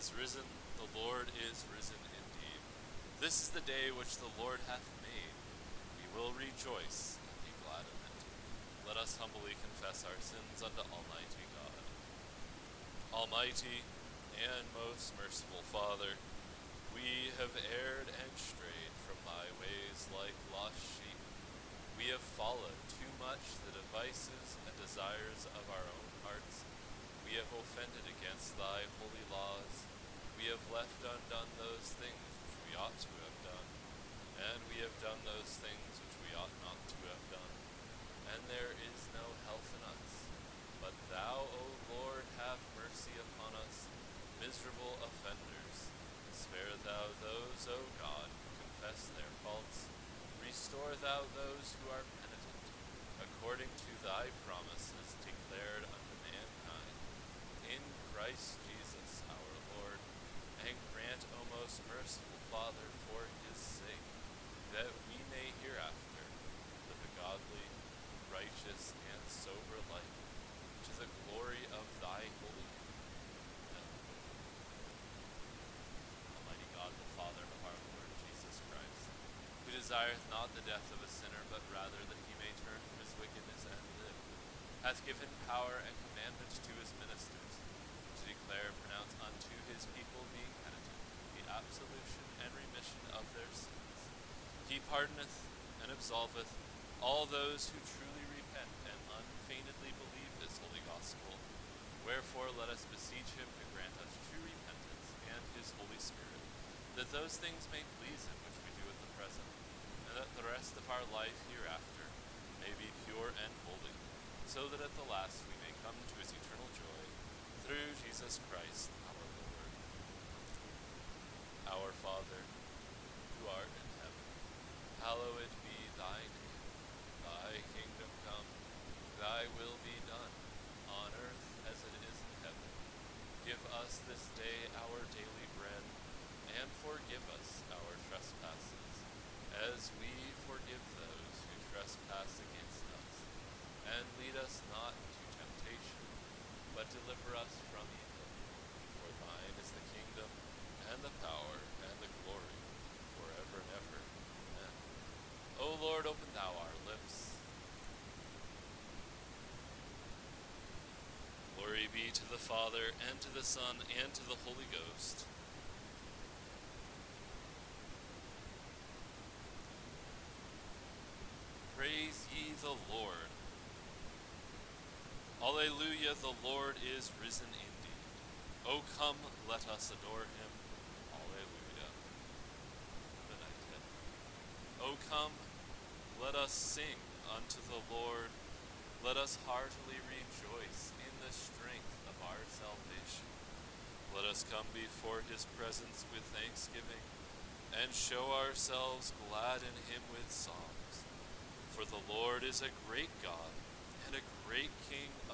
is risen, the Lord is risen indeed. This is the day which the Lord hath made. We will rejoice and be glad in it. Let us humbly confess our sins unto Almighty God. Almighty and most merciful Father, we have erred and strayed from thy ways like lost sheep. We have followed too much the devices and desires of our own hearts we have offended against thy holy laws. We have left undone those things which we ought to have done, and we have done those things which we ought not to have done. And there is no health in us. But thou, O Lord, have mercy upon us, miserable offenders. Spare thou those, O God, who confess their faults. Restore thou those who are penitent, according to thy promises declared unto mankind in Christ Jesus our Lord, and grant, O most merciful Father, for his sake, that we may hereafter live a godly, righteous, and sober life, to the glory of thy holy name. Amen. Almighty God, the Father of our Lord Jesus Christ, who desireth not the death of a sinner, but rather that he may turn from his wickedness and live, hath given power and commandment to his ministers to declare, and pronounce unto his people being penitent the absolution and remission of their sins. He pardoneth and absolveth all those who truly repent and unfeignedly believe his holy gospel. Wherefore let us beseech him to grant us true repentance and his Holy Spirit, that those things may please him which we do at the present, and that the rest of our life hereafter may be pure and holy, so that at the last we may come to his eternal joy through Jesus Christ our Lord. Our Father, who art in heaven, hallowed be thy name. Thy kingdom come, thy will be done, on earth as it is in heaven. Give us this day our daily bread, and forgive us our trespasses, as we forgive those who trespass against us. And lead us not into temptation but deliver us from evil. For thine is the kingdom, and the power, and the glory, forever and ever. Amen. O Lord, open thou our lips. Glory be to the Father, and to the Son, and to the Holy Ghost. Praise ye the Lord. Alleluia, the Lord is risen indeed. O come, let us adore him. Alleluia. Venite. O come, let us sing unto the Lord. Let us heartily rejoice in the strength of our salvation. Let us come before his presence with thanksgiving, and show ourselves glad in him with psalms. For the Lord is a great God and a great king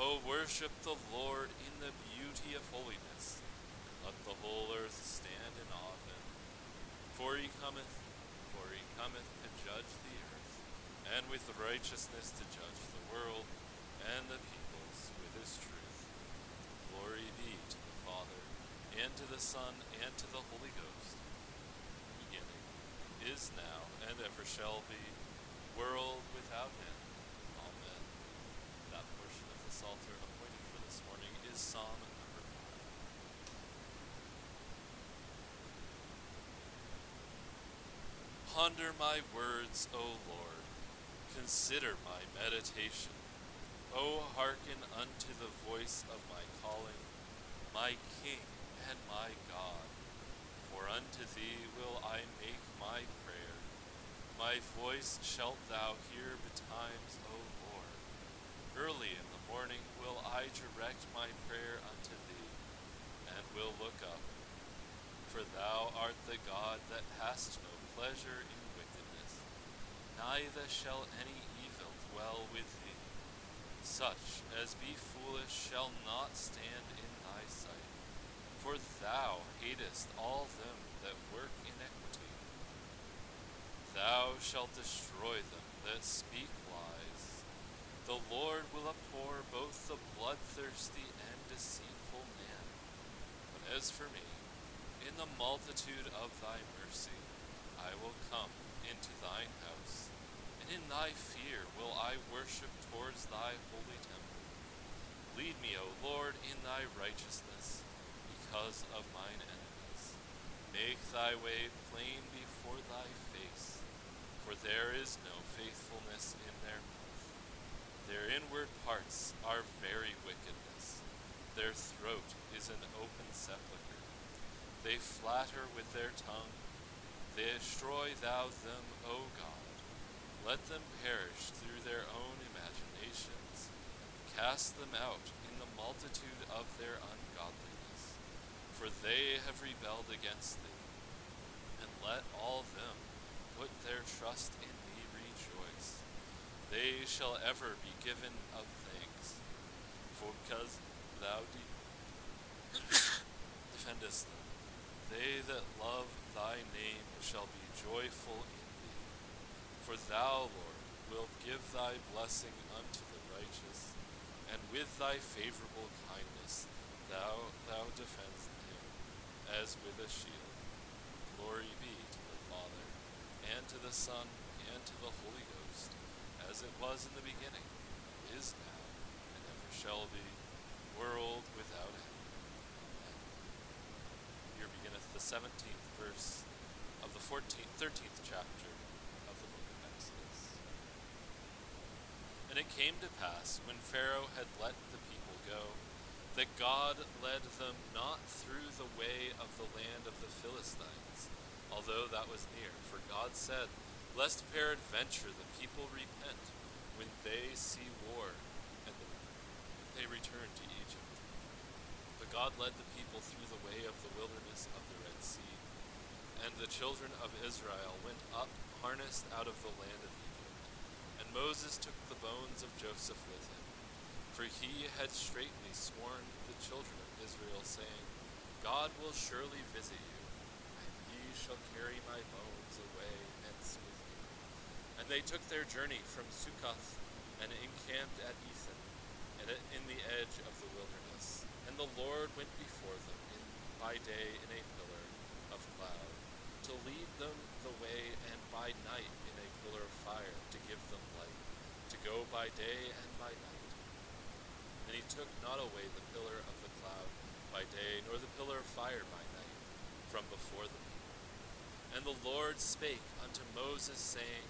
O worship the Lord in the beauty of holiness, and let the whole earth stand in awe of him. For he cometh, for he cometh to judge the earth, and with righteousness to judge the world, and the peoples with his truth. Glory be to the Father, and to the Son, and to the Holy Ghost, beginning, is now, and ever shall be, world without end. Psalter appointed for this morning is Psalm number 5. Ponder my words, O Lord. Consider my meditation. O hearken unto the voice of my calling, my King and my God. For unto thee will I make my prayer. My voice shalt thou hear betimes, O Lord. Early in morning will I direct my prayer unto thee, and will look up. For thou art the God that hast no pleasure in wickedness, neither shall any evil dwell with thee. Such as be foolish shall not stand in thy sight, for thou hatest all them that work iniquity. Thou shalt destroy them that speak. The Lord will abhor both the bloodthirsty and deceitful man. But as for me, in the multitude of thy mercy, I will come into thine house, and in thy fear will I worship towards thy holy temple. Lead me, O Lord, in thy righteousness, because of mine enemies. Make thy way plain before thy face, for there is no faithfulness in their. Their inward parts are very wickedness. Their throat is an open sepulchre. They flatter with their tongue. They destroy thou them, O God. Let them perish through their own imaginations. Cast them out in the multitude of their ungodliness. For they have rebelled against thee. And let all them put their trust in. They shall ever be given of thanks. For because thou de- defendest them. They that love thy name shall be joyful in thee. For thou, Lord, wilt give thy blessing unto the righteous, and with thy favorable kindness thou thou defendest him, as with a shield. Glory be to the Father, and to the Son, and to the Holy Ghost, as it was in the beginning, is now, and ever shall be, world without end here beginneth the 17th verse of the 14th, 13th chapter of the book of Exodus. And it came to pass, when Pharaoh had let the people go, that God led them not through the way of the land of the Philistines, although that was near. For God said, Lest peradventure the people repent when they see war, and they return to Egypt. But God led the people through the way of the wilderness of the Red Sea. And the children of Israel went up harnessed out of the land of Egypt. And Moses took the bones of Joseph with him, for he had straitly sworn the children of Israel, saying, God will surely visit you, and ye shall carry my bones away you. And they took their journey from Succoth and encamped at Etham, and in the edge of the wilderness. And the Lord went before them in, by day in a pillar of cloud, to lead them the way, and by night in a pillar of fire, to give them light, to go by day and by night. And he took not away the pillar of the cloud by day, nor the pillar of fire by night, from before the people. And the Lord spake unto Moses, saying,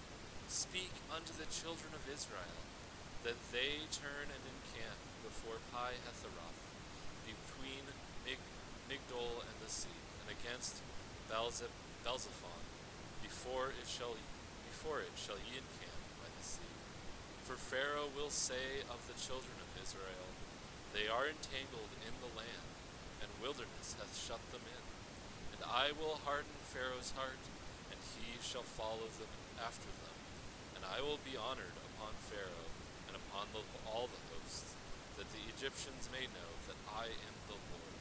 Speak unto the children of Israel, that they turn and encamp before Pi Hahiroth, between Mig- Migdol and the sea, and against Baal-zephon, before it shall before it shall ye encamp by the sea. For Pharaoh will say of the children of Israel, They are entangled in the land, and wilderness hath shut them in. And I will harden Pharaoh's heart, and he shall follow them after them. I will be honored upon Pharaoh and upon the, all the hosts, that the Egyptians may know that I am the Lord.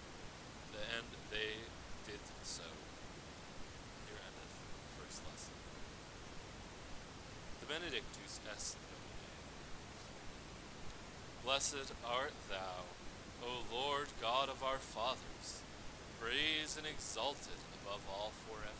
And they did so. Deuteronomy, first lesson. The Benedictus es Domine. Blessed art thou, O Lord God of our fathers, praised and exalted above all forever.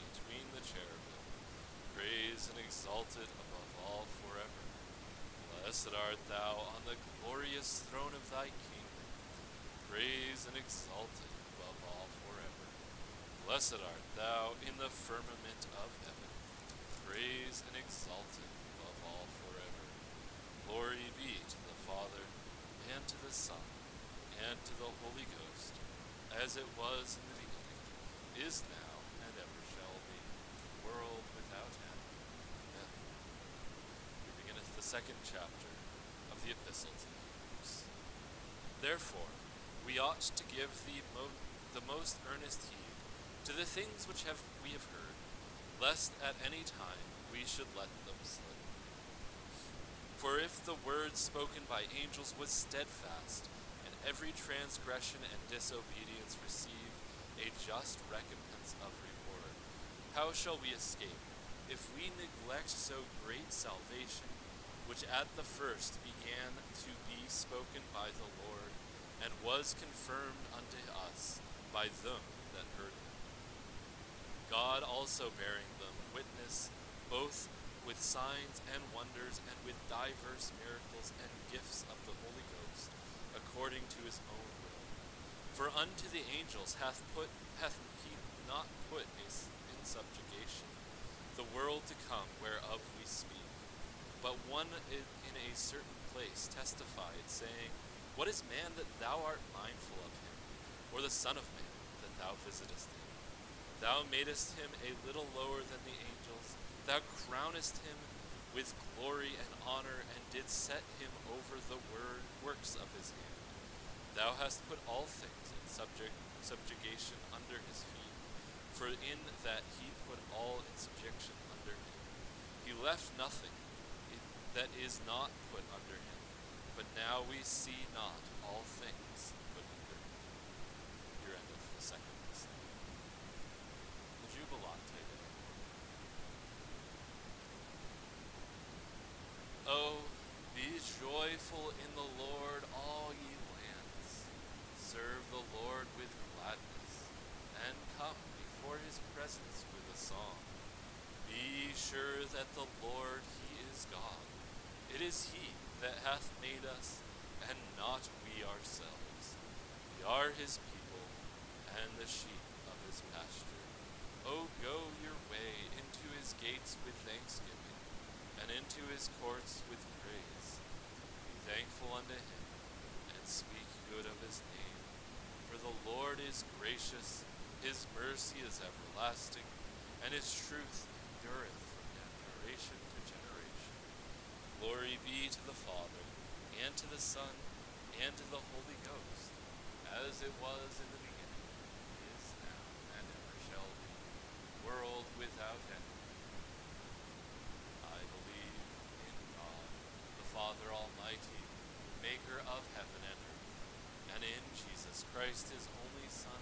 between the cherubim, praised and exalted above all forever. Blessed art thou on the glorious throne of thy kingdom, praised and exalted above all forever. Blessed art thou in the firmament of heaven, praised and exalted above all forever. Glory be to the Father, and to the Son, and to the Holy Ghost, as it was in the beginning, is now, and ever shall be, world without end. Amen. Beginneth the second chapter of the Epistle to the Hebrews. Therefore, we ought to give the, mo- the most earnest heed to the things which have we have heard, lest at any time we should let them slip. For if the word spoken by angels was steadfast, and every transgression and disobedience received a just recompense of how shall we escape if we neglect so great salvation, which at the first began to be spoken by the Lord, and was confirmed unto us by them that heard him? God also bearing them witness both with signs and wonders and with diverse miracles and gifts of the Holy Ghost, according to his own will. For unto the angels hath put hath he not put subjugation the world to come whereof we speak. But one in a certain place testified, saying, What is man that thou art mindful of him, or the Son of man that thou visitest him? Thou madest him a little lower than the angels Thou crownest him with glory and honor, and didst set him over the word, works of his hand. Thou hast put all things in subject, subjugation under his feet, for in that he put all in subjection under him. He left nothing that is not put under him, but now we see not all things put under him. Here endeth the second lesson. The Jubilate Deo. Oh, be joyful in the Lord, all ye lands. Serve the Lord with gladness, and come before his presence with a song. Be sure that the Lord, he is God. It is he that hath made us, and not we ourselves. We are his people, and the sheep of his pasture. Oh, go your way into his gates with thanksgiving and into his courts with praise. Be thankful unto him, and speak good of his name. For the Lord is gracious, his mercy is everlasting, and his truth endureth from generation to generation. Glory be to the Father, and to the Son, and to the Holy Ghost, as it was in the beginning, is now, and ever shall be, world without end. I believe in God, the Father Almighty, maker of heaven and earth, and in Jesus Christ, his only Son,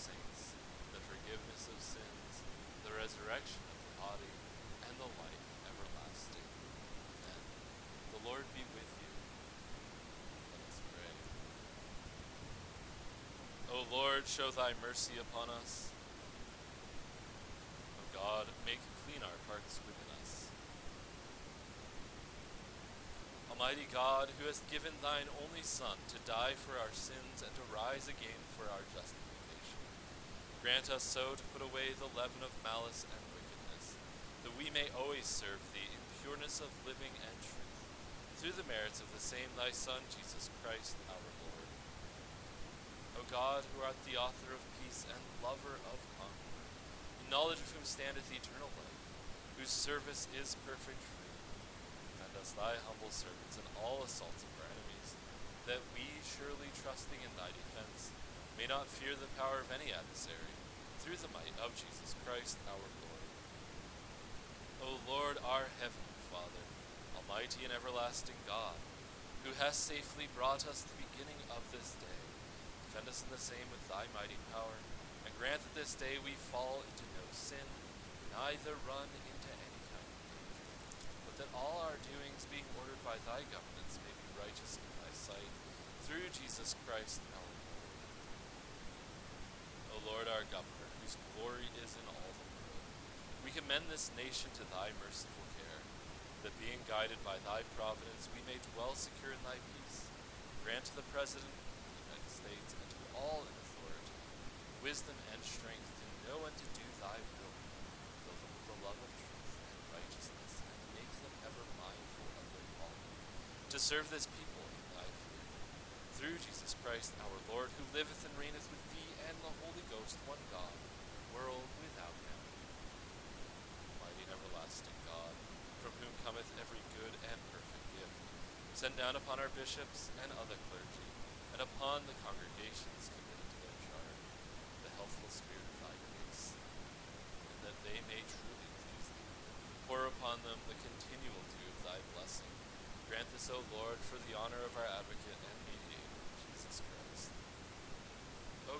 saints, the forgiveness of sins, the resurrection of the body, and the life everlasting. Amen. The Lord be with you. Let us pray. O Lord, show thy mercy upon us. O God, make clean our hearts within us. Almighty God, who hast given thine only Son to die for our sins and to rise again for our justification, grant us so to put away the leaven of malice and wickedness, that we may always serve thee in pureness of living and truth, through the merits of the same thy Son, Jesus Christ our Lord. O God, who art the author of peace and lover of concord, in knowledge of whom standeth eternal life, whose service is perfect freedom, defend us thy humble servants in all assaults of our enemies, that we, surely trusting in thy defense, may not fear the power of any adversary, through the might of Jesus Christ our Lord. O Lord, our heavenly Father, almighty and everlasting God, who hast safely brought us the beginning of this day, defend us in the same with thy mighty power, and grant that this day we fall into no sin, neither run into any kind of danger, but that all our doings, being ordered by thy governance, may be righteous in thy sight, through Jesus Christ. O Lord our governor, whose glory is in all the world, we commend this nation to thy merciful care, that being guided by thy providence, we may dwell secure in thy peace. Grant to the President of the United States and to all in authority, wisdom and strength to know and to do thy will, fill them with the love of truth and righteousness, and make them ever mindful of their calling, to serve this people in thy fear. Through Jesus Christ our Lord, who liveth and reigneth with and the Holy Ghost, one God, world without end. Mighty everlasting God, from whom cometh every good and perfect gift, send down upon our bishops and other clergy and upon the congregations committed to their charge the healthful spirit of thy grace, and that they may truly please thee. Pour upon them the continual dew of thy blessing. Grant this, O Lord, for the honor of our advocate and mediator, Jesus Christ. O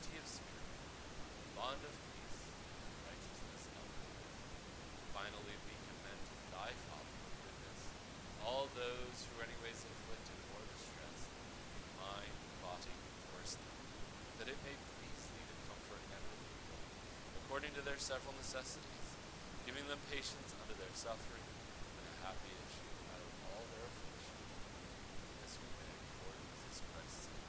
unity of spirit, bond of peace, righteousness of. Finally, we commend thy Father goodness, all those who are anyways afflicted or distressed, in mind, body, or sleep, that it may please thee to comfort and relieve them, according to their several necessities, giving them patience under their suffering, and a happy issue out of all their affliction. This we beg for Jesus Christ's sake.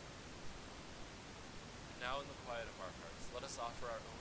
And now in the quiet of our hearts, let us offer our own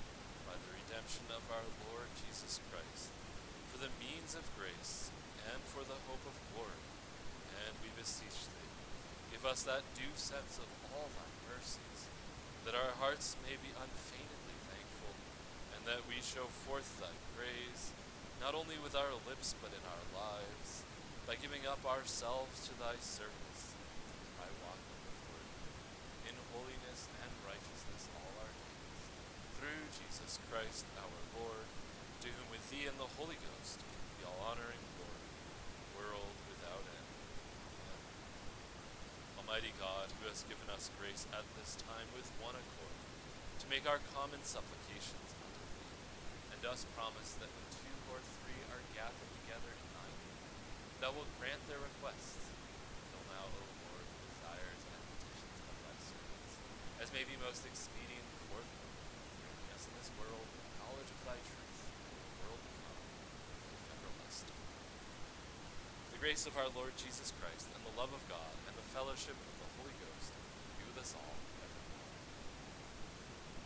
by the redemption of our Lord Jesus Christ, for the means of grace, and for the hope of glory. And we beseech thee, give us that due sense of all thy mercies, that our hearts may be unfeignedly thankful, and that we show forth thy praise, not only with our lips, but in our lives, by giving up ourselves to thy service, by walking before thee in holiness and righteousness all our days, through Jesus Christ our Lord to whom with thee and the Holy Ghost be all honor and glory, world without end. Amen. Almighty God, who has given us grace at this time with one accord, to make our common supplications unto thee, and dost promise that when two or three are gathered together in thy name, thou wilt grant their requests. Fill now, O Lord, the desires and petitions of thy servants, as may be most expedient in this world the knowledge of thy truth, and the world to come, life everlasting. The grace of our Lord Jesus Christ, and the love of God, and the fellowship of the Holy Ghost be with us all